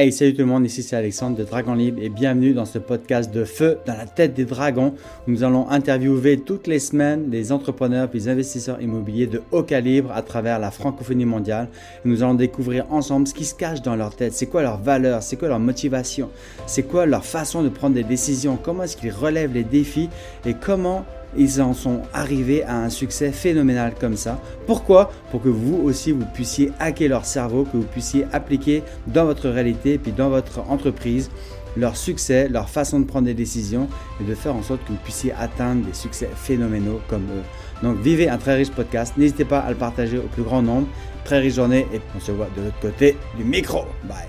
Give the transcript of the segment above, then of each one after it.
Hey, salut tout le monde, ici c'est Alexandre de Dragon Libre et bienvenue dans ce podcast de feu dans la tête des dragons où nous allons interviewer toutes les semaines des entrepreneurs et des investisseurs immobiliers de haut calibre à travers la francophonie mondiale. Et nous allons découvrir ensemble ce qui se cache dans leur tête, c'est quoi leur valeur, c'est quoi leur motivation, c'est quoi leur façon de prendre des décisions, comment est-ce qu'ils relèvent les défis et comment ils en sont arrivés à un succès phénoménal comme ça. Pourquoi? Pour que vous aussi, vous puissiez hacker leur cerveau, que vous puissiez appliquer dans votre réalité, puis dans votre entreprise, leur succès, leur façon de prendre des décisions et de faire en sorte que vous puissiez atteindre des succès phénoménaux comme eux. Donc vivez un très riche podcast. N'hésitez pas à le partager au plus grand nombre. Très riche journée et on se voit de l'autre côté du micro. Bye.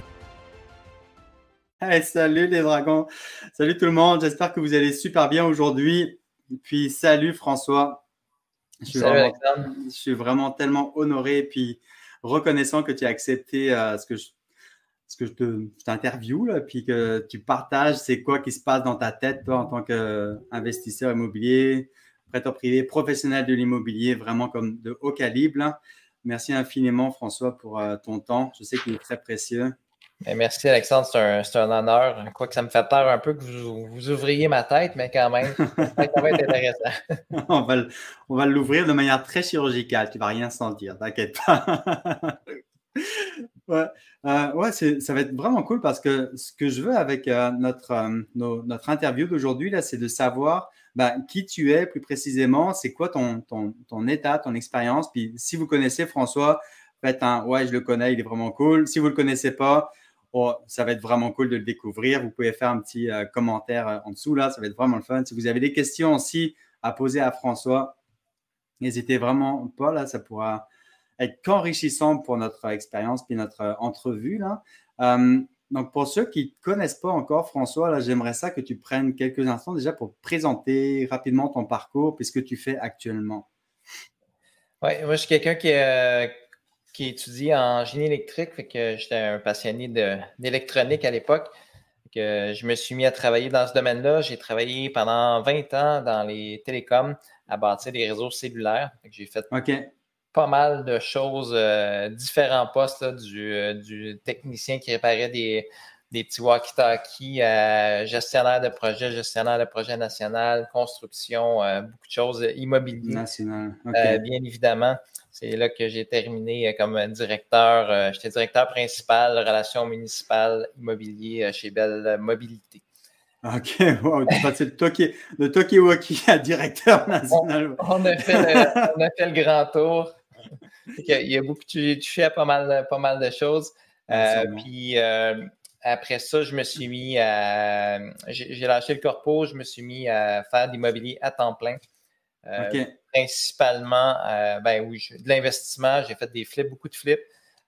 Hey, salut les dragons. Salut tout le monde. J'espère que vous allez super bien aujourd'hui. Puis salut François. Je suis, salut vraiment, Alexandre. je suis vraiment tellement honoré et puis reconnaissant que tu as accepté euh, ce que je, que je t'interviewe, puis que tu partages c'est quoi qui se passe dans ta tête, toi, en tant qu'investisseur immobilier, prêteur privé, professionnel de l'immobilier, vraiment comme de haut calibre. Merci infiniment, François, pour euh, ton temps. Je sais qu'il est très précieux. Merci Alexandre, c'est un, honneur. Quoi que ça me fait peur un peu que vous, ouvriez ma tête, mais quand même, ça va être intéressant. on va, l'ouvrir de manière très chirurgicale, tu ne vas rien sentir, t'inquiète pas. ouais, euh, ça va être vraiment cool parce que ce que je veux avec euh, notre, euh, notre interview d'aujourd'hui, c'est de savoir ben, qui tu es plus précisément, c'est quoi ton, ton, ton état, ton expérience. Puis si vous connaissez François, faites un ouais, je le connais, il est vraiment cool. Si vous ne le connaissez pas, Oh, ça va être vraiment cool de le découvrir. Vous pouvez faire un petit euh, commentaire euh, en dessous là, ça va être vraiment le fun. Si vous avez des questions aussi à poser à François, n'hésitez vraiment pas là, ça pourra être qu'enrichissant pour notre expérience puis notre euh, entrevue là. donc pour ceux qui ne connaissent pas encore François, là, j'aimerais ça que tu prennes quelques instants déjà pour présenter rapidement ton parcours puis ce que tu fais actuellement. Oui, moi je suis quelqu'un qui, qui étudie en génie électrique, fait que j'étais un passionné d'électronique à l'époque. Que je me suis mis à travailler dans ce domaine-là. J'ai travaillé pendant 20 ans dans les télécoms à bâtir des réseaux cellulaires. J'ai fait pas mal de choses, euh, différents postes du, euh, du, technicien qui réparait des, des petits walkie-talkies, euh, gestionnaire de projet, gestionnaire de projet national, construction, beaucoup de choses, immobilier. National. bien évidemment. C'est là que j'ai terminé euh, comme directeur. Euh, j'étais directeur principal relations municipales immobilier euh, chez Belle Mobilité. OK, wow, tu passes le, Toki, le Tokiwoki à directeur national. On, a fait le, grand tour. Il y a beaucoup, tu, fais pas mal, pas mal de choses. puis après ça, je me suis mis à. J'ai lâché le corpo, je me suis mis à faire de l'immobilier à temps plein. OK principalement, euh, ben oui, de l'investissement. J'ai fait des flips, beaucoup de flips.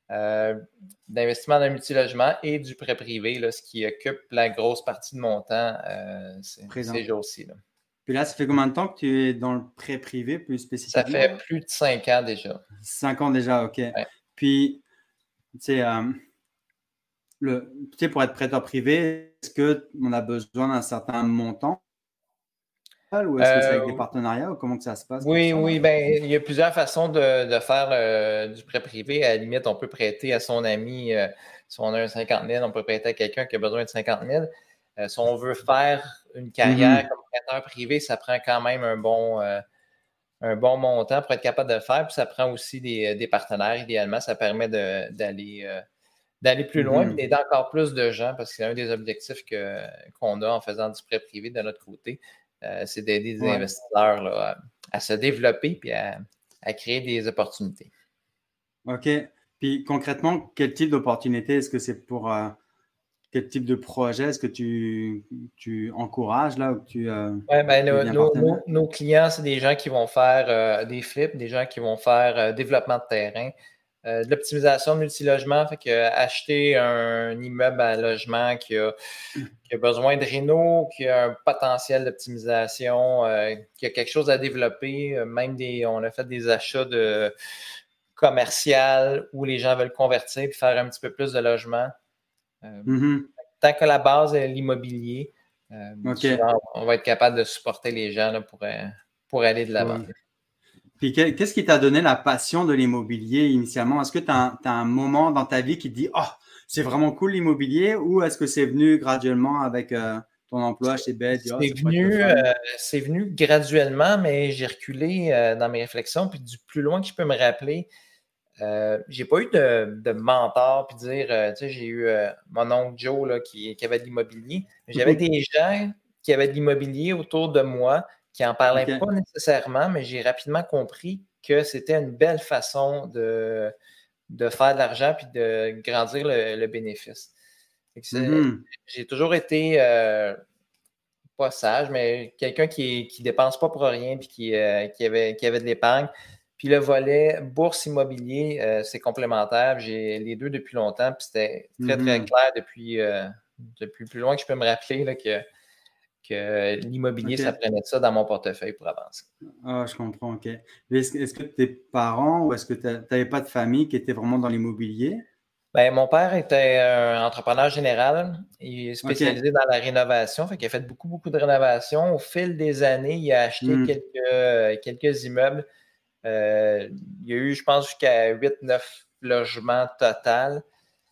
Euh, d'investissement dans le multilogement et du prêt privé, là, ce qui occupe la grosse partie de mon temps euh, ces jours-ci. Puis là, ça fait combien de temps que tu es dans le prêt privé plus spécifiquement? Ça fait plus de cinq ans déjà. Cinq ans déjà, OK. Puis, tu sais, le, pour être prêteur privé, est-ce qu'on a besoin d'un certain montant ou est-ce que c'est avec des euh, partenariats ou comment que ça se passe? Oui, oui, ben, il y a plusieurs façons de, de faire euh, du prêt privé. À la limite, on peut prêter à son ami, euh, si on a un 50 000, on peut prêter à quelqu'un qui a besoin de 50 000. si on veut faire une carrière mm-hmm. comme prêteur privé, ça prend quand même un bon, un bon montant pour être capable de le faire. Puis ça prend aussi des, des partenaires, idéalement. Ça permet d'aller d'aller plus loin mm-hmm. et d'aider encore plus de gens parce que c'est un des objectifs qu'on a en faisant du prêt privé de notre côté. Euh, c'est d'aider des investisseurs à, se développer et à, créer des opportunités. OK. Puis concrètement, quel type d'opportunité est-ce que c'est pour euh, quel type de projet est-ce que tu, tu encourages là tu, euh, ben, nos, clients, c'est des gens qui vont faire des flips, des gens qui vont faire développement de terrain, de l'optimisation de multilogement, fait que acheter un immeuble à logement qui a qui a besoin de réno, qui a un potentiel d'optimisation, euh, qui a quelque chose à développer. Euh, même des, on a fait des achats de commercial où les gens veulent convertir et faire un petit peu plus de logement. Euh, mm-hmm. Tant que la base est l'immobilier, on va être capable de supporter les gens pour, pour aller de l'avant. Puis qu'est-ce qui t'a donné la passion de l'immobilier initialement? Est-ce que tu as, un moment dans ta vie qui te dit Oh, c'est vraiment cool l'immobilier ou est-ce que c'est venu graduellement avec ton emploi chez Bed? Ah, c'est venu, c'est venu graduellement, mais j'ai reculé dans mes réflexions. Puis du plus loin que je peux me rappeler, euh, j'ai pas eu de, mentor puis dire, tu sais, j'ai eu mon oncle Joe là, qui, avait de l'immobilier. J'avais mhm. des gens qui avaient de l'immobilier autour de moi qui n'en parlaient pas nécessairement, mais j'ai rapidement compris que c'était une belle façon de, de faire de l'argent puis de grandir le, bénéfice. Mhm. J'ai toujours été euh, pas sage, mais quelqu'un qui ne dépense pas pour rien puis qui, euh, qui, avait, qui avait de l'épargne. Puis le volet bourse immobilier, euh, c'est complémentaire. J'ai les deux depuis longtemps, puis c'était très, très mhm. clair depuis, depuis plus loin que je peux me rappeler là, que que l'immobilier, ça prenait ça dans mon portefeuille pour avancer. Ah, je comprends, OK. Est-ce que tes parents ou est-ce que tu n'avais pas de famille qui était vraiment dans l'immobilier? Ben, mon père était un entrepreneur général. Il est spécialisé dans la rénovation. Fait qu'il a fait beaucoup, beaucoup de rénovations. Au fil des années, il a acheté hmm. quelques, quelques immeubles. Euh, il y a eu, je pense, jusqu'à 8-9 logements total.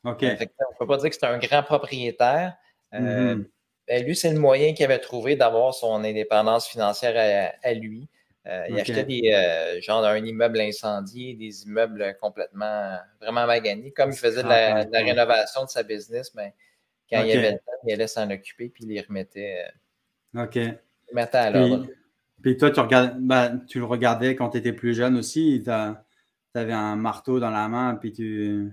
OK. on ne peut pas dire que c'est un grand propriétaire. Euh, mm-hmm. Ben, lui, c'est le moyen qu'il avait trouvé d'avoir son indépendance financière à, lui. Euh, il achetait des, euh, genre un immeuble incendié, des immeubles complètement, vraiment maganés. Comme il faisait de la, rénovation de sa business, mais ben, quand il avait le temps, il allait s'en occuper puis il les remettait, euh, OK. Il remettait à l'ordre. Puis, toi, tu, ben, tu le regardais quand tu étais plus jeune aussi. Tu avais un marteau dans la main, puis tu.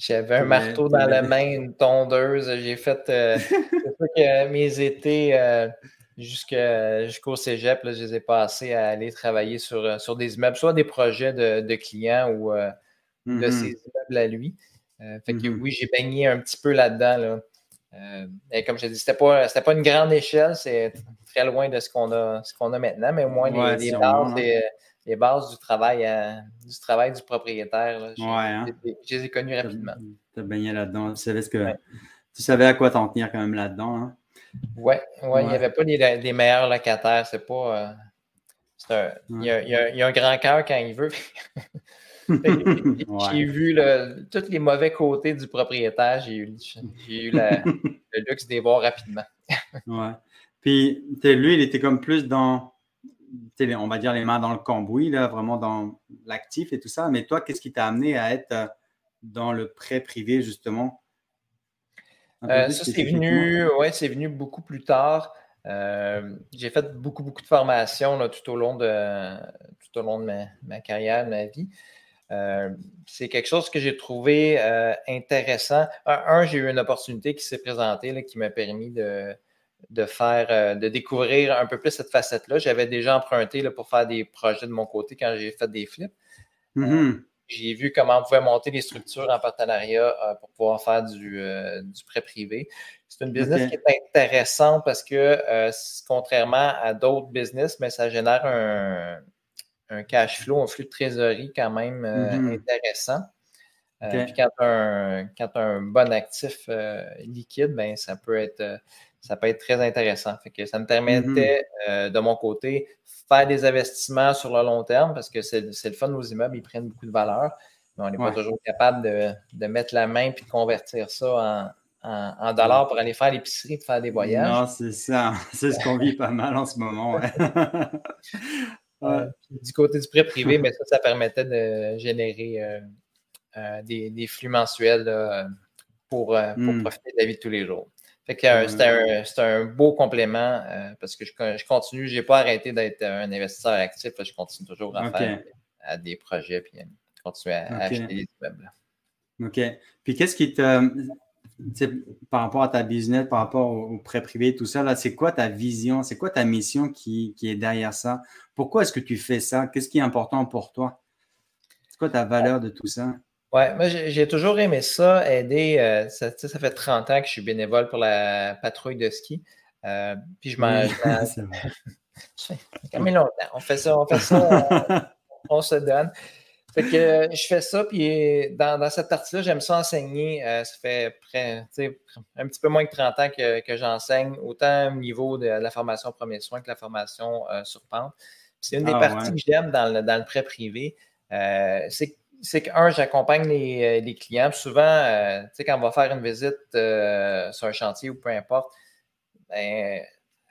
J'avais un marteau dans la main, une tondeuse. J'ai fait euh, que mes étés euh, jusqu'au cégep, je les ai passés à aller travailler sur, euh, sur des immeubles, soit des projets de, clients ou de mm-hmm. ces immeubles à lui. fait que mm-hmm. oui, j'ai baigné un petit peu là-dedans. et comme je dit, c'était pas, pas une grande échelle, c'est très loin de ce qu'on a, ce qu'on a maintenant, mais au moins les, bases, les bases du travail, du travail du propriétaire. je, hein. les ai connus rapidement. Tu as baigné là-dedans. Tu savais, ce que, tu savais à quoi t'en tenir quand même là-dedans. Hein? Oui, ouais, il n'y avait pas les, meilleurs locataires. C'est pas. Euh, il, y a, un grand cœur quand il veut. j'ai vu tous les mauvais côtés du propriétaire. J'ai eu, eu le luxe d'y voir rapidement. ouais. Puis, lui, il était comme plus dans on va dire les mains dans le cambouis, là, vraiment dans l'actif et tout ça. Mais toi, qu'est-ce qui t'a amené à être euh, dans le prêt privé, justement? Euh, ça, c'est venu, ouais, c'est venu beaucoup plus tard. Euh, j'ai fait beaucoup, beaucoup de formations là, tout au long de, tout au long de ma, carrière, de ma vie. c'est quelque chose que j'ai trouvé intéressant. Un, j'ai eu une opportunité qui s'est présentée qui m'a permis de, de faire, euh, de découvrir un peu plus cette facette-là. J'avais déjà emprunté là, pour faire des projets de mon côté quand j'ai fait des flips. Mm-hmm. j'ai vu comment on pouvait monter des structures en partenariat euh, pour pouvoir faire du, euh, du prêt privé. C'est une business qui est intéressante parce que, contrairement à d'autres business, mais ça génère un, cash flow, un flux de trésorerie quand même mm-hmm. intéressant. Puis quand tu as, un bon actif liquide, ben, ça peut être ça peut être très intéressant. Fait que ça me permettait, mm-hmm. euh, de mon côté, faire des investissements sur le long terme parce que c'est le fun, nos immeubles, ils prennent beaucoup de valeur. Mais on n'est pas toujours capable de, mettre la main puis de convertir ça en, dollars pour aller faire l'épicerie et faire des voyages. Non, c'est ça. C'est ce qu'on vit pas mal en ce moment. du côté du prêt privé, mais ça, ça permettait de générer euh, euh, des, flux mensuels pour, mm. profiter de la vie de tous les jours. Euh, c'est un, beau complément euh, parce que je, je continue, je n'ai pas arrêté d'être un investisseur actif. je continue toujours à faire à des projets puis continuer à, acheter des immeubles. OK. Puis qu'est-ce qui te. Par rapport à ta business, par rapport au, prêt privé, tout ça, c'est quoi ta vision? C'est quoi ta mission qui, est derrière ça? Pourquoi est-ce que tu fais ça? Qu'est-ce qui est important pour toi? C'est quoi ta valeur de tout ça? Oui, moi j'ai toujours aimé ça, aider. Euh, ça, ça, fait 30 ans que je suis bénévole pour la patrouille de ski. Euh, puis je m'en. ça fait longtemps. On fait ça, on fait ça, on, se donne. Fait que je fais ça, puis dans, dans cette partie-là, j'aime ça enseigner. Euh, ça fait près, un petit peu moins que 30 ans que, que j'enseigne, autant au niveau de la formation premier soin que la formation sur pente. C'est une des ah, parties que j'aime dans le, dans le prêt privé. c'est c'est qu'un, j'accompagne les, les, clients. Souvent, tu sais, quand on va faire une visite sur un chantier ou peu importe, ben,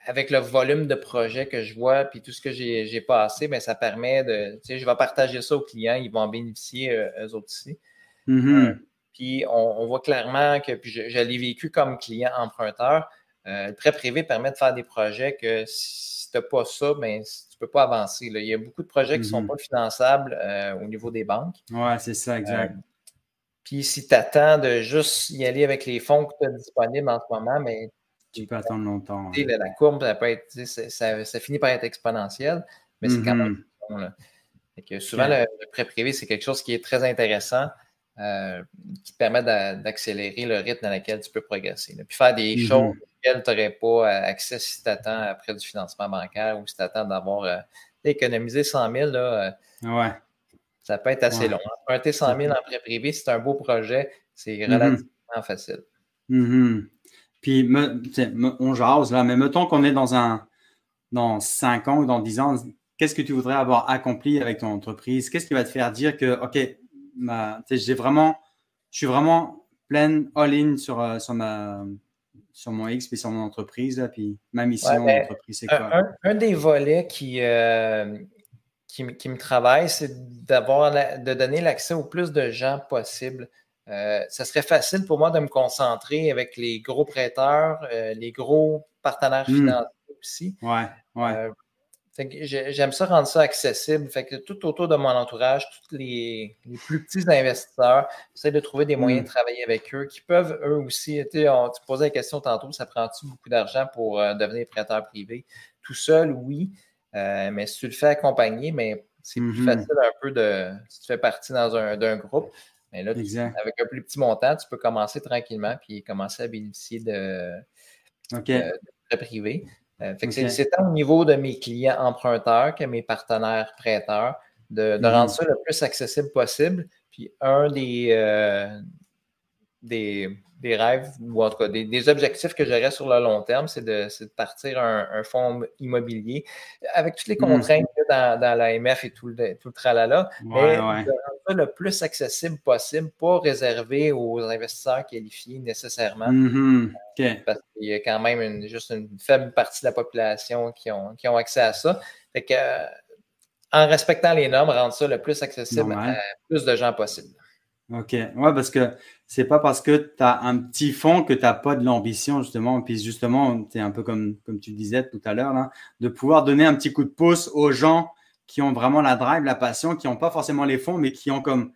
avec le volume de projets que je vois, puis tout ce que j'ai passé, bien, ça permet de, tu sais, je vais partager ça aux clients, ils vont en bénéficier euh, eux autres aussi. Mm-hmm. Euh, puis on, voit clairement que, puis je, l'ai vécu comme client emprunteur, euh, le prêt privé permet de faire des projets que si tu n'as pas ça, ben, tu ne peux pas avancer. Il y a beaucoup de projets qui ne sont Mm-hmm. pas finançables au niveau des banques. Ouais, c'est ça, exact. puis si tu attends de juste y aller avec les fonds que tu as disponibles en ce moment, mais ben, tu peux attendre longtemps. La, la courbe, ça, peut être, ça, ça, finit par être exponentiel, mais c'est quand même Mm-hmm. bon. Là. Que souvent, okay. le, prêt privé, c'est quelque chose qui est très intéressant, euh, qui te permet d'accélérer le rythme dans lequel tu peux progresser. Là. Puis faire des Mm-hmm. choses auxquelles tu n'aurais pas accès si tu attends après du financement bancaire ou si tu attends d'avoir euh, économisé 100 000. Là, ouais. Ça peut être assez ouais. long. Emprunter 100 000 en prêt privé, c'est un beau projet, c'est relativement mm -hmm. facile. Mm-hmm. Puis, me, on jase, là, mais mettons qu'on est dans un dans 5 ans ou dans 10 ans, qu'est-ce que tu voudrais avoir accompli avec ton entreprise? Qu'est-ce qui va te faire dire que, OK, j'ai vraiment, je suis vraiment pleine all-in sur, euh, sur, ma, sur mon X puis sur mon entreprise, là, puis ma mission ouais, ben, d'entreprise, c'est quoi? Un, un, des volets qui, euh, qui, qui, me travaille, c'est d'avoir de donner l'accès au plus de gens possible. Euh, ça serait facile pour moi de me concentrer avec les gros prêteurs, euh, les gros partenaires Hmm. financiers mmh. aussi. Ouais, ouais. J'aime ça rendre ça accessible. Fait que tout autour de mon entourage, tous les, les plus petits investisseurs, j'essaie de trouver des moyens mmh. de travailler avec eux qui peuvent eux aussi. Tu, on, tu posais la question tantôt, ça prend-tu beaucoup d'argent pour euh, devenir prêteur privé? Tout seul, oui. Euh, mais si tu le fais accompagner, mais c'est mmh. plus facile un peu de. Si tu fais partie dans un, d'un groupe. Mais là, tu, avec un plus petit montant, tu peux commencer tranquillement puis commencer à bénéficier de, okay. de, privés. Euh, fait que okay. c'est tant au niveau de mes clients emprunteurs que mes partenaires prêteurs de, de mmh. rendre ça le plus accessible possible. Puis un des, euh, des, des, rêves, ou en tout cas des, des objectifs que j'aurais sur le long terme, c'est de, de, partir un, un, fonds immobilier avec toutes les contraintes mmh. dans, dans l'AMF et tout le, tout le tralala, ouais, mais ouais. de rendre ça le plus accessible possible, pas réservé aux investisseurs qualifiés nécessairement. Mmh. Okay. Parce qu'il y a quand même une, juste une faible partie de la population qui ont, qui ont accès à ça. Fait que, euh, en respectant les normes, rendre ça le plus accessible à plus de gens possible. OK. Ouais, parce que c'est pas parce que tu as un petit fond que tu n'as pas de l'ambition, justement. Puis justement, c'est un peu comme, comme tu disais tout à l'heure, là, de pouvoir donner un petit coup de pouce aux gens qui ont vraiment la drive, la passion, qui n'ont pas forcément les fonds, mais qui ont comme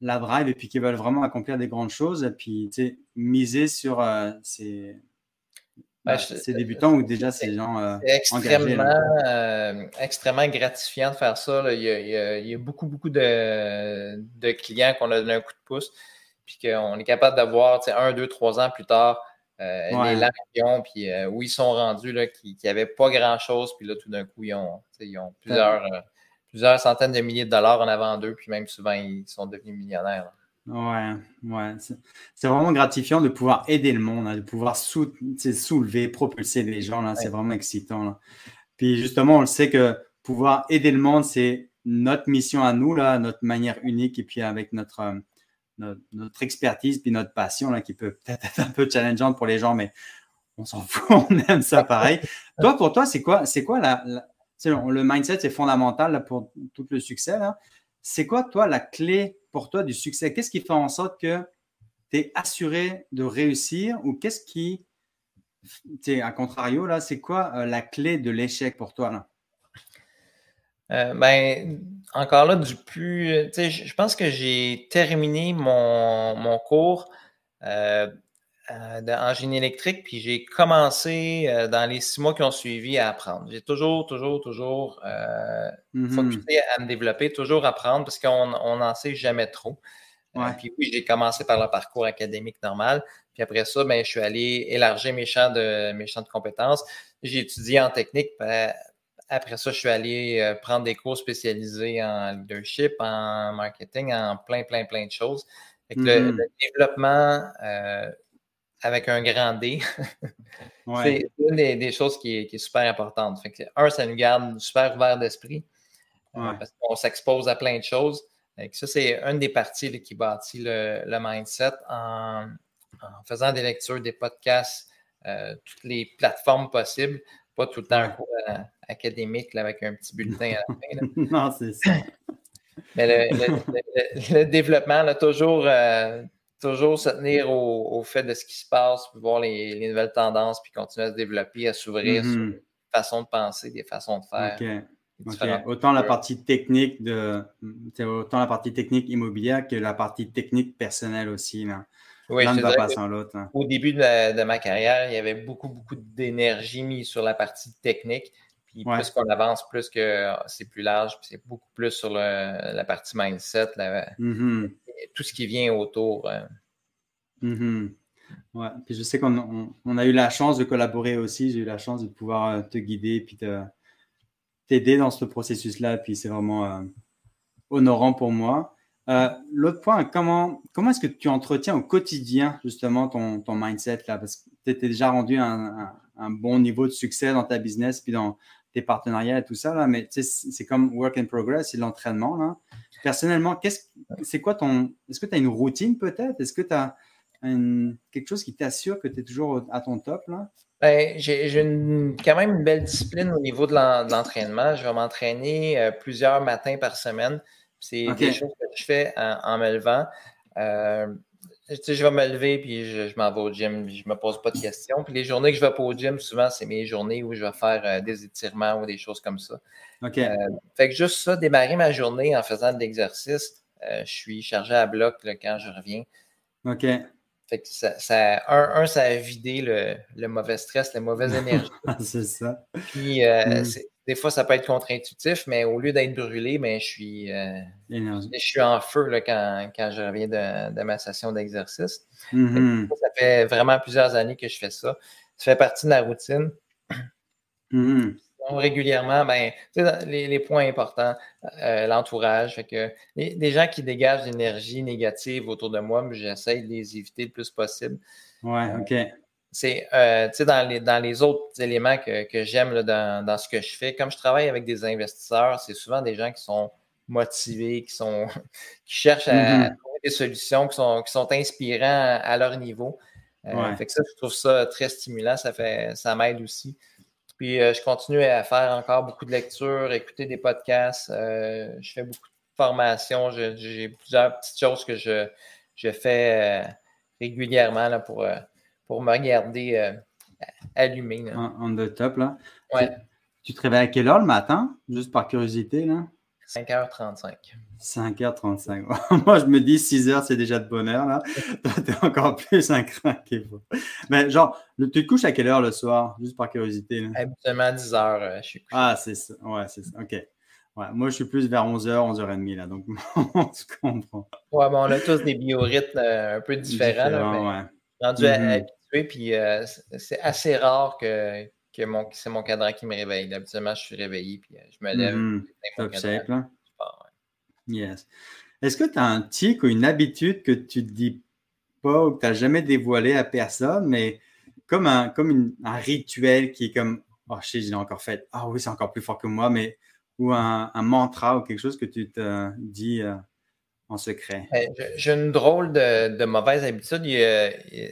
la drive et puis qui veulent vraiment accomplir des grandes choses. Et puis, tu sais, miser sur euh, ces, bah, ces débutants ou déjà ces gens euh, extrêmement, engagés, euh, extrêmement gratifiant de faire ça. Il y, a, il, y a, il, y a, beaucoup, beaucoup de, de clients qu'on a donné un coup de pouce, puis qu'on est capable d'avoir un, deux, trois ans plus tard euh, ouais. les ont, puis euh, où ils sont rendus, là, qui n'avaient pas grand-chose, puis là, tout d'un coup, ils ont, ils ont plusieurs, ouais. plusieurs centaines de milliers de dollars en avant d'eux, puis même souvent, ils sont devenus millionnaires. Là. Ouais, ouais. C'est vraiment gratifiant de pouvoir aider le monde, hein, de pouvoir sou soulever, propulser les gens. là. C'est vraiment excitant. Là. Puis justement, on le sait que pouvoir aider le monde, c'est notre mission à nous, là, notre manière unique, et puis avec notre, euh, notre, notre, expertise, puis notre passion, là, qui peut peut-être être un peu challengeante pour les gens, mais on s'en fout, on aime ça pareil. toi, pour toi, c'est quoi, c'est quoi la, la le mindset, c'est fondamental là, pour tout le succès. C'est quoi, toi, la clé pour toi du succès? Qu'est-ce qui fait en sorte que tu es assuré de réussir ou qu'est-ce qui, à contrario, là, c'est quoi euh, la clé de l'échec pour toi? Là? Euh, ben, encore là, du plus. Je pense que j'ai terminé mon, mon cours euh, en génie électrique, puis j'ai commencé euh, dans les six mois qui ont suivi à apprendre. J'ai toujours, toujours, toujours euh, mm -hmm. focusé à me développer, toujours apprendre parce qu'on n'en sait jamais trop. Ouais. Euh, puis oui, j'ai commencé par le parcours académique normal. Puis après ça, ben, je suis allé élargir mes champs de, mes champs de compétences. J'ai étudié en technique. Ben, après ça, je suis allé euh, prendre des cours spécialisés en leadership, en marketing, en plein, plein, plein de choses. Mm -hmm. le, Mm-hmm. le, développement euh, avec un grand D, ouais. c'est une des, des choses qui est, qui est, super importante. Fait que, un, ça nous garde super ouvert d'esprit ouais. parce qu'on s'expose à plein de choses. ça, c'est une des parties qui bâtit le, mindset en, faisant des lectures, des podcasts, euh, toutes les plateformes possibles, pas tout le temps un cours euh, académique avec un petit bulletin à la fin. non, c'est ça. Mais le, développement, toujours, euh, toujours se tenir au, fait de ce qui se passe, puis voir les, nouvelles tendances, puis continuer à se développer, à s'ouvrir sur des façons de penser, des façons de faire. Autant la partie technique de autant la partie technique immobilière que la partie technique personnelle aussi. Là. Oui, L'un ne va pas sans l'autre. Au début de ma, carrière, il y avait beaucoup, beaucoup d'énergie mise sur la partie technique. Puis plus qu'on avance, plus que c'est plus large, puis c'est beaucoup plus sur la partie mindset, mm-hmm. Tout ce qui vient autour. Euh. Ouais. Puis je sais qu'on a eu la chance de collaborer aussi. J'ai eu la chance de pouvoir euh, te guider puis t'aider dans ce processus-là. Puis c'est vraiment euh, honorant pour moi. L'autre point, comment, comment est-ce que tu entretiens au quotidien justement ton, ton mindset là? Parce que tu étais déjà rendu un, un, bon niveau de succès dans ta business puis dans tes partenariats et tout ça, là, mais c'est comme work in progress, c'est l'entraînement. Là. Personnellement, qu'est-ce, c'est quoi ton. Est-ce que tu as une routine peut-être? Est-ce que tu as quelque chose qui t'assure que tu es toujours à ton top là? Ben, j'ai, quand même une belle discipline au niveau de, l'entraînement. Je vais m'entraîner euh, plusieurs matins par semaine. C'est des choses que je fais en, me levant. Euh, je vais me lever puis je, m'en vais au gym, je me pose pas de questions. Puis les journées que je vais pas au gym, souvent, c'est mes journées où je vais faire euh, des étirements ou des choses comme ça. OK. Euh, fait que juste ça, démarrer ma journée en faisant de l'exercice, je suis chargé à bloc quand je reviens. OK. Fait que ça, ça un, ça a vidé le, mauvais stress, la mauvaise énergie. c'est ça. Puis mm des fois, ça peut être contre-intuitif, mais au lieu d'être brûlé, ben, je, suis, euh, je suis en feu là, quand, quand, je reviens de, ma session d'exercice. Mm-hmm. Ça fait vraiment plusieurs années que je fais ça. Ça fait partie de la routine. Mm-hmm. régulièrement, ben, les, les, points importants, euh, l'entourage. Fait que les, gens qui dégagent l'énergie négative autour de moi, j'essaie de les éviter le plus possible. Ouais, OK c'est euh, dans, les, dans les autres éléments que, que j'aime dans, dans, ce que je fais. Comme je travaille avec des investisseurs, c'est souvent des gens qui sont motivés, qui sont qui cherchent à, mm-hmm. trouver des solutions, qui sont, qui sont inspirants à, leur niveau. Euh, fait que ça, je trouve ça très stimulant, ça fait ça m'aide aussi. Puis euh, je continue à faire encore beaucoup de lectures, écouter des podcasts, je fais beaucoup de formations, j'ai plusieurs petites choses que je, je fais régulièrement là, pour pour me garder euh, allumé. On, the top, là. Ouais. Tu, te réveilles à quelle heure le matin, juste par curiosité, là? 5h35. 5h35. Moi, je me dis 6h, c'est déjà de bonne heure, là. Toi, t'es encore plus un craqué. Mais genre, tu te couches à quelle heure le soir, juste par curiosité? Là? Habituellement à 10h, euh, je suis couché. Ah, c'est ça. Ouais, c'est ça. OK. Ouais, moi, je suis plus vers 11h, 11h30, là. Donc, tu comprends. Ouais, bon, on a tous des biorhythmes euh, un peu différents. là, ouais. Rendu mm-hmm puis euh, c'est assez rare que, que mon, c'est mon cadran qui me réveille. Habituellement, je suis réveillé, puis euh, je me lève. Mm -hmm. Yes. Est-ce que tu as un tic ou une habitude que tu te dis pas ou que tu n'as jamais dévoilé à personne, mais comme un, comme un rituel qui est comme Oh, je sais, je l'ai encore fait. Ah oui, c'est encore plus fort que moi, mais ou un, mantra ou quelque chose que tu te dis. Euh, en secret? Ben, j'ai une drôle de, mauvaise habitude.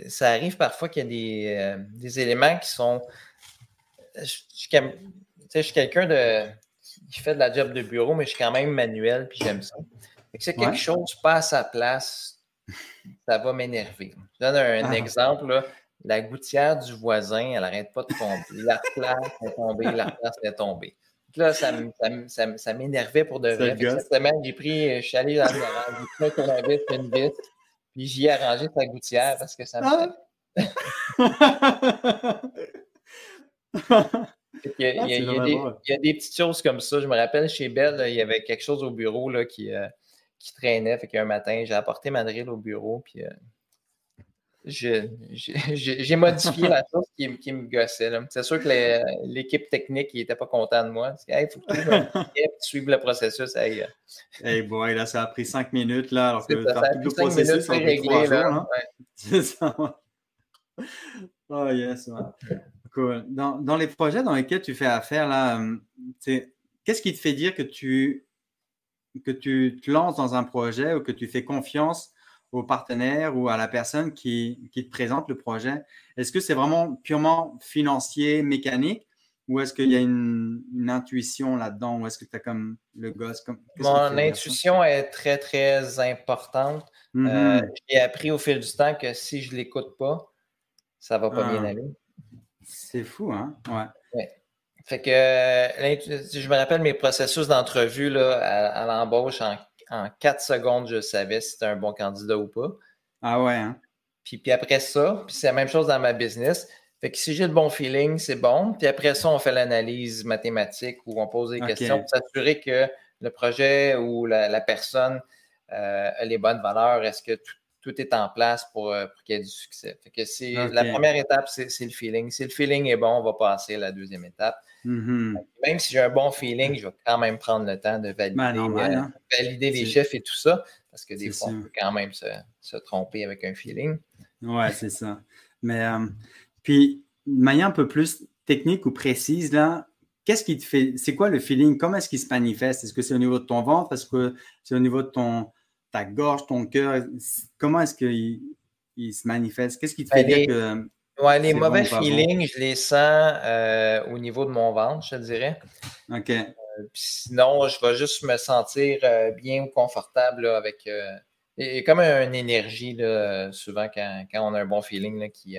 ça arrive parfois qu'il y a des, euh, éléments qui sont. Je, suis quelqu'un de, qui fait de la job de bureau, mais je suis quand même manuel, puis j'aime ça. c'est quelque chose pas à sa place, ça va m'énerver. Je donne un, ah. exemple. La gouttière du voisin, elle n'arrête pas de tomber. La place est tombée, la place est tombée là, ça, ça, ça m'énervait pour de vrai. Cette semaine, j'ai pris, je suis allé dans le garage, j'ai pris un vis, une vis, puis j'y ai arrangé sa gouttière parce que ça me. Ah! il, y a, il, y a, des, il y, a, des, petites choses comme ça. Je me rappelle chez Belle, il y avait quelque chose au bureau là, qui, euh, qui traînait. Fait qu'un matin, j'ai apporté ma drill au bureau, puis euh, j'ai modifié la chose qui, qui me gossait. C'est sûr que l'équipe technique n'était pas content de moi. Il faut que tu suives le processus. Hey, euh. hey boy, là, ça a pris cinq minutes, là, alors que ça, tout le processus a pris trois jours. Hein? C'est ça. Oh yes, cool. Dans, dans, les projets dans lesquels tu fais affaire, là, euh, qu'est-ce qui te fait dire que tu que tu te lances dans un projet ou que tu fais confiance au partenaire ou à la personne qui, qui te présente le projet, est-ce que c'est vraiment purement financier, mécanique ou est-ce qu'il y a une, intuition là-dedans ou est-ce que tu as comme le gosse comme, Mon intuition est très, très importante. Euh, mm-hmm. J'ai appris au fil du temps que si je ne l'écoute pas, ça ne va pas bien ah. aller. C'est fou, hein? Ouais. Fait que je me rappelle mes processus d'entrevue à, l'embauche en, en 4 secondes, je savais si c'était un bon candidat ou pas. Ah ouais, hein? Puis, puis après ça, puis c'est la même chose dans ma business. Fait que si j'ai le bon feeling, c'est bon. Puis après ça, on fait l'analyse mathématique où on pose des questions pour s'assurer que le projet ou la, personne euh, a les bonnes valeurs. Est-ce que tout, est en place pour, euh, qu'il y ait du succès? Fait que c'est la première étape, c'est le feeling. Si le feeling est bon, on va passer à la deuxième étape. Mm-hmm. Même si j'ai un bon feeling, je vais quand même prendre le temps de valider, ben, euh, hein. valider les chefs et tout ça. Parce que des fois, on peut quand même se, se tromper avec un feeling. Ouais, c'est ça. Mais puis, de manière un peu plus technique ou précise, là, qu'est-ce qui te fait, c'est quoi le feeling? Comment est-ce qu'il se manifeste? Est-ce que c'est au niveau de ton ventre? Est-ce que c'est au niveau de ton, ta gorge, ton cœur? Comment est-ce qu'il il se manifeste? Qu'est-ce qui te fait dire que. Ouais, les mauvais feelings, je les sens euh, au niveau de mon ventre, je te dirais. OK. Euh, sinon, je vais juste me sentir euh, bien ou confortable avec. A comme une énergie, là, souvent, quand, quand, on a un bon feeling là, qui,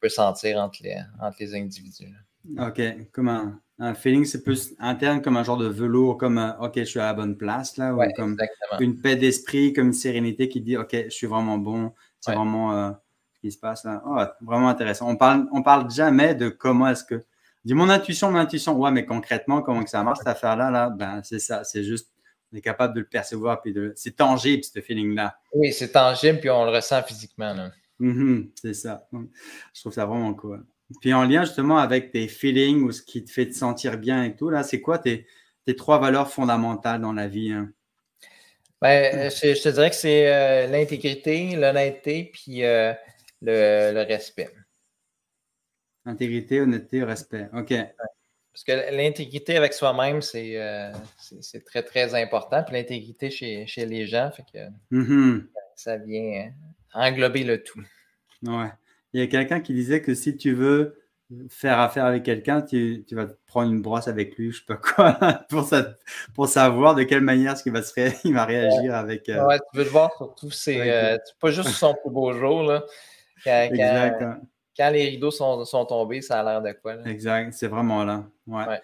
peut sentir entre les, entre les individus. OK. Comme un, feeling, c'est plus interne, comme un genre de velours, comme OK, je suis à la bonne place, là, ou comme une paix d'esprit, comme une sérénité qui dit OK, je suis vraiment bon, c'est vraiment qui se passe là. Oh, vraiment intéressant. On parle, on parle jamais de comment est-ce que. Dis mon intuition, mon intuition. Ouais, mais concrètement, comment que ça marche cette affaire-là, là, ben, c'est ça. C'est juste, on est capable de le percevoir, puis de. C'est tangible, ce feeling-là. Oui, c'est tangible, puis on le ressent physiquement. Là. Mhm, c'est ça. Je trouve ça vraiment cool. Puis en lien justement avec tes feelings ou ce qui te fait te sentir bien et tout, là, c'est quoi tes, trois valeurs fondamentales dans la vie? Hein? Ben, euh, je, te dirais que c'est euh, l'intégrité, l'honnêteté, puis euh, le, respect. Intégrité, honnêteté, respect. OK. Parce que l'intégrité avec soi-même, c'est très, très important. Puis l'intégrité chez, les gens, fait que mhm. ça vient englober le tout. Ouais. Il y a quelqu'un qui disait que si tu veux faire affaire avec quelqu'un, tu, vas prendre une brosse avec lui, je sais pas quoi, pour, pour savoir de quelle manière ce qu'il va, se il va réagir avec. Euh, ouais, tu veux le voir surtout, c'est euh, pas juste son plus beau jour. Là, quand, les rideaux sont, sont, tombés, ça a l'air de quoi. Exact, c'est vraiment là. ouais.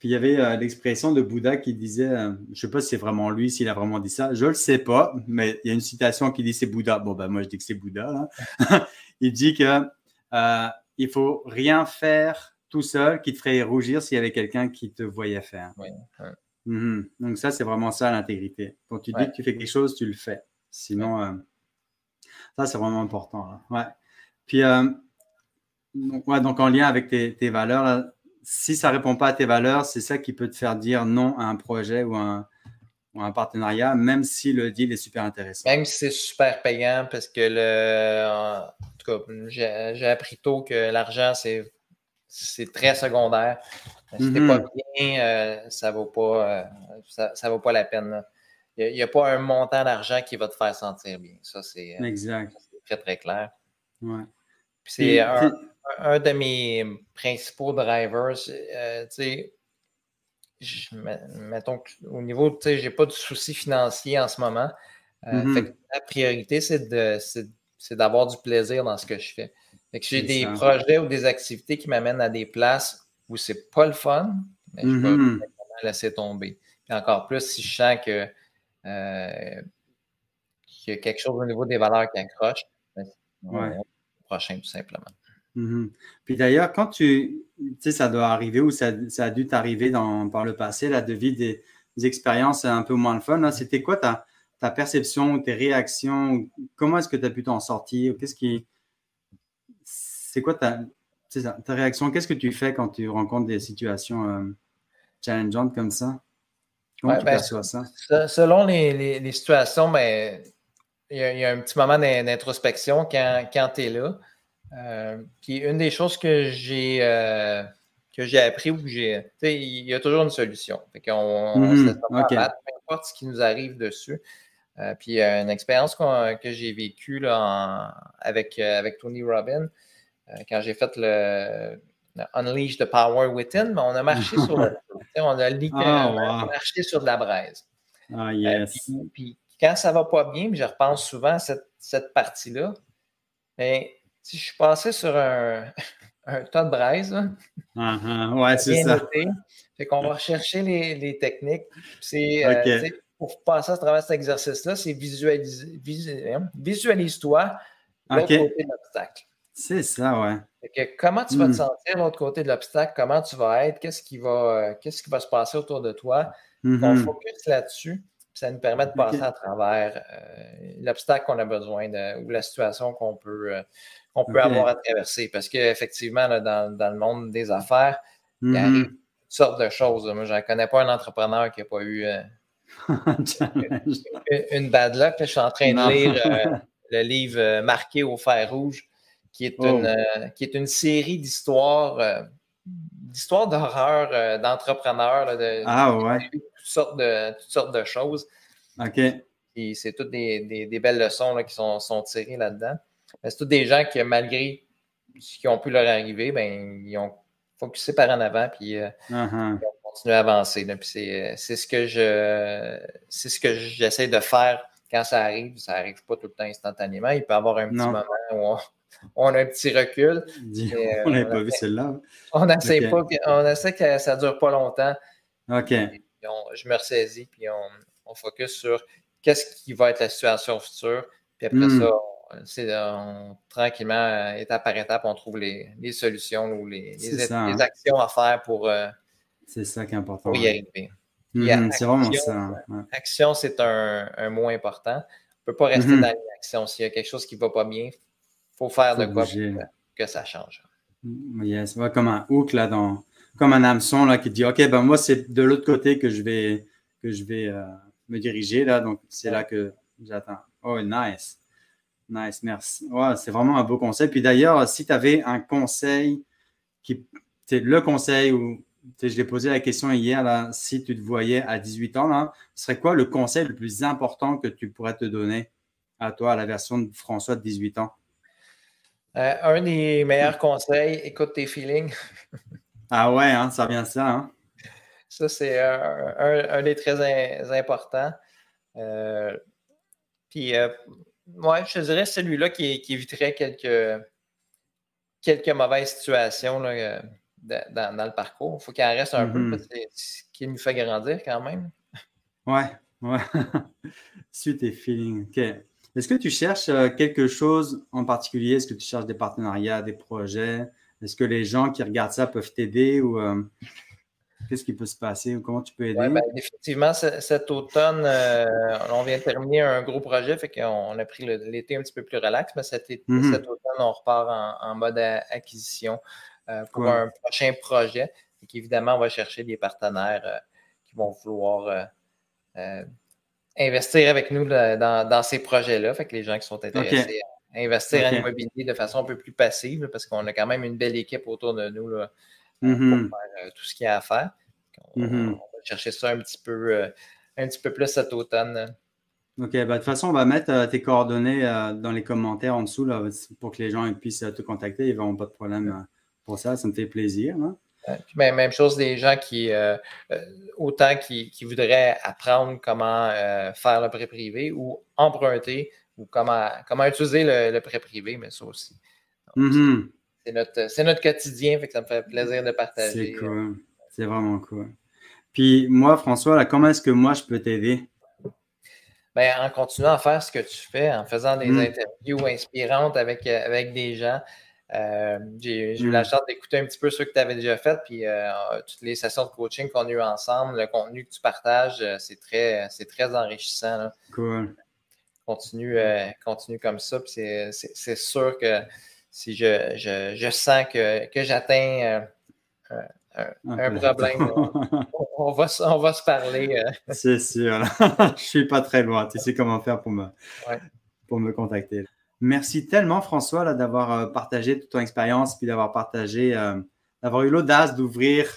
Puis il y avait euh, l'expression de Bouddha qui disait, euh, je ne sais pas si c'est vraiment lui, s'il a vraiment dit ça, je ne le sais pas, mais il y a une citation qui dit c'est Bouddha. Bon, ben moi je dis que c'est Bouddha. il dit que euh, il faut rien faire tout seul qui te ferait rougir s'il y avait quelqu'un qui te voyait faire. Mhm. Donc ça, c'est vraiment ça l'intégrité. Quand tu dis que tu fais quelque chose, tu le fais. Sinon, euh, ça c'est vraiment important. Ouais. Puis, donc, ouais, donc en lien avec tes, tes valeurs, là, si ça répond pas à tes valeurs, c'est ça qui peut te faire dire non à un projet ou un, un partenariat, même si le deal est super intéressant. Même si c'est super payant, parce que le, en tout cas, j'ai appris tôt que l'argent, c'est très secondaire. Si t'es pas mhm. bien, euh, ça vaut pas, euh, ça, vaut pas la peine. Il n'y a, pas un montant d'argent qui va te faire sentir bien. Ça, c'est très, très clair. Ouais. c'est un, un de mes principaux drivers, euh, tu sais, mettons au niveau, tu sais, j'ai pas de soucis financiers en ce moment. Euh, mm-hmm. la priorité, c'est d'avoir du plaisir dans ce que je fais. Fait que j'ai des projets ou des activités qui m'amènent à des places où c'est pas le fun, mais je peux mm-hmm. laisser tomber. Puis encore plus si je sens que euh, qu'il y a quelque chose au niveau des valeurs qui accroche, ben, prochain tout simplement. Mhm. Puis d'ailleurs, quand tu, tu sais, ça doit arriver ou ça, a dû t'arriver par le passé, là, de vivre des, expériences un peu moins fun. C'était quoi ta, ta perception, tes réactions? Comment est-ce que tu as pu t'en sortir? Qu'est-ce qui. C'est quoi ta, ta réaction? Qu'est-ce que tu fais quand tu rencontres des situations euh, challengeantes comme ça? Comment tu ben, perçois ça? Selon les, situations, ben, il y, a un petit moment d'introspection quand, quand tu es là. Euh, puis une des choses que j'ai euh, que j'ai appris ou que j'ai. Il y a toujours une solution. Fait qu'on mm -hmm. importe ce qui nous arrive dessus. puis une expérience que j'ai vécue là, avec, avec Tony Robbins, quand j'ai fait le, Unleash the Power Within, mais on a marché sur le, on a littéralement ah, marché sur de la braise. Ah, yes. puis, quand ça va pas bien, je repense souvent à cette, cette partie-là, mais ben, si je suis passé sur un, un tas de braise, ouais, c'est ça. fait qu'on va rechercher les, les techniques. C'est, euh, pour passer à travers cet exercice-là, c'est visualiser, visualise-toi l'autre côté de l'obstacle. C'est ça, ouais. comment tu vas te hmm. sentir de l'autre côté de l'obstacle? Comment tu vas être? Qu'est-ce qui va, qu'est-ce qui va se passer autour de toi? On mm-hmm. focus là-dessus. Ça nous permet de passer à travers euh, l'obstacle qu'on a besoin de, ou la situation qu'on peut, euh, qu'on peut avoir à traverser. Parce qu'effectivement, dans, dans, le monde des affaires, il y a mm-hmm. toutes sortes de choses. Moi, je ne connais pas un entrepreneur qui n'a pas eu euh, une, bad luck. Je suis en train de lire le livre Marqué au fer rouge qui est, une, oh. euh, qui est une série d'histoires euh, d'histoires d'horreur euh, d'entrepreneurs. De, ah ouais. Toutes sortes de, toutes sortes de choses. OK. Et c'est toutes des, des, belles leçons là, qui sont, sont tirées là-dedans. C'est tous des gens qui, malgré ce qui ont pu leur arriver, ben, ils ont focusé par en avant, puis uh-huh. ils ont continué à avancer. c'est, ce que je c'est ce que j'essaie de faire quand ça arrive. Ça n'arrive pas tout le temps instantanément. Il peut y avoir un petit moment où on, on a un petit recul. on n'avait pas vu celle-là. On essaie, pas, on essaie que ça ne dure pas longtemps. OK. je me ressaisis, puis on, focus sur qu'est-ce qui va être la situation future. Puis après hmm. ça, c'est tranquillement, étape par étape, on trouve les, solutions ou les, hein. actions à faire pour, euh, c'est ça qui est important. pour y arriver. Hmm, c'est vraiment ça. Action, c'est un, mot important. On ne peut pas rester hmm. dans l'action. S'il y a quelque chose qui ne va pas bien, faut faire de quoi que, ça change. Mm, yes, comme un hook, là, dans, comme un hameçon là, qui dit OK, ben moi, c'est de l'autre côté que je vais, que je vais euh, me diriger. Là, donc, c'est là que j'attends. Oh, nice. Nice, merci. Ouais, c'est vraiment un beau conseil. Puis d'ailleurs, si tu avais un conseil qui, c'est le conseil où je l'ai posé la question hier, là, si tu te voyais à 18 ans, là, ce serait quoi le conseil le plus important que tu pourrais te donner à toi, à la version de François de 18 ans? Euh, un des meilleurs conseils, écoute tes feelings. ah ouais, hein, ça vient de ça. Hein? Ça, c'est un, des très importants. Euh, puis, euh, ouais, je te dirais celui-là qui, éviterait quelques, quelques mauvaises situations là, dans, le parcours. Il faut qu'il en reste un peu mm-hmm. parce que ce qui nous fait grandir quand même. Ouais, ouais. Suis tes feelings. OK. Est-ce que tu cherches euh, quelque chose en particulier? Est-ce que tu cherches des partenariats, des projets? Est-ce que les gens qui regardent ça peuvent t'aider ou euh, qu'est-ce qui peut se passer ou comment tu peux aider? Ouais, ben, effectivement, cet automne, euh, on vient de terminer un gros projet, fait qu'on a pris l'été un petit peu plus relax, mais cet, mm-hmm. automne, on repart en, mode acquisition pour un prochain projet. Et évidemment, on va chercher des partenaires qui vont vouloir investir avec nous dans, ces projets-là. Fait que les gens qui sont intéressés à investir en immobilier de façon un peu plus passive, parce qu'on a quand même une belle équipe autour de nous là, pour mm-hmm. faire euh, tout ce qu'il y a à faire. Mm-hmm. On, va chercher ça un petit peu, euh, un petit peu plus cet automne. OK, bah, de toute façon, on va mettre euh, tes coordonnées dans les commentaires en dessous là, pour que les gens puissent te contacter. Ils n'auront pas de problème pour ça. Ça me fait plaisir. Ben, même chose des gens qui, euh, euh, autant qui, voudraient apprendre comment euh, faire le prêt privé ou emprunter ou comment, comment utiliser le, prêt privé, mais ça aussi. Mm-hmm. C'est notre, quotidien, fait que ça me fait plaisir de partager. C'est cool. C'est vraiment cool. Puis moi, François, comment est-ce que moi je peux t'aider? Ben, en continuant à faire ce que tu fais, en faisant des mm. interviews inspirantes avec, avec des gens, euh, j'ai eu la mm. chance d'écouter un petit peu ce que tu avais déjà fait, puis euh, toutes les sessions de coaching qu'on a eues ensemble, le contenu que tu partages, euh, c'est très, c'est très enrichissant. Cool. Continue, continue comme ça, puis c'est sûr que si je, je, je sens que, que j'atteins un, problème, on, va, on va se parler. C'est sûr. je suis pas très loin. Tu sais comment faire pour me, pour me contacter. Merci tellement, François, d'avoir euh, partagé toute ton expérience, puis d'avoir partagé, euh, d'avoir eu l'audace d'ouvrir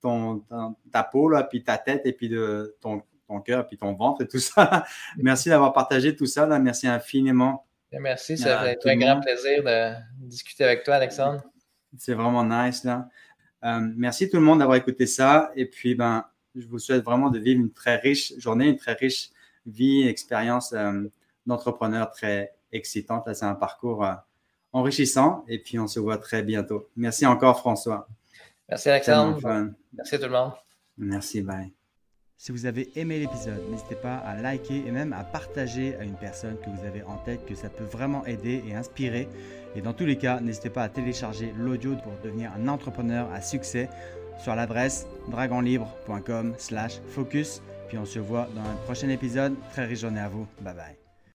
ton, ta, peau, là, puis ta tête, et puis de ton, ton cœur, puis ton ventre et tout ça. merci d'avoir partagé tout ça. Là. Merci infiniment. Merci, ça fait un grand plaisir de discuter avec toi, Alexandre. C'est vraiment nice. Là. Euh, merci tout le monde d'avoir écouté ça. Et puis, ben, je vous souhaite vraiment de vivre une très riche journée, une très riche vie, expérience euh, d'entrepreneur très excitante. C'est un parcours euh, enrichissant. Et puis, on se voit très bientôt. Merci encore, François. Merci, Alexandre. Merci à tout le monde. Merci, bye. Si vous avez aimé l'épisode, n'hésitez pas à liker et même à partager à une personne que vous avez en tête que ça peut vraiment aider et inspirer. Et dans tous les cas, n'hésitez pas à télécharger l'audio pour devenir un entrepreneur à succès sur l'adresse dragonlibre.com/focus. Puis on se voit dans un prochain épisode. Très riche journée à vous. Bye bye.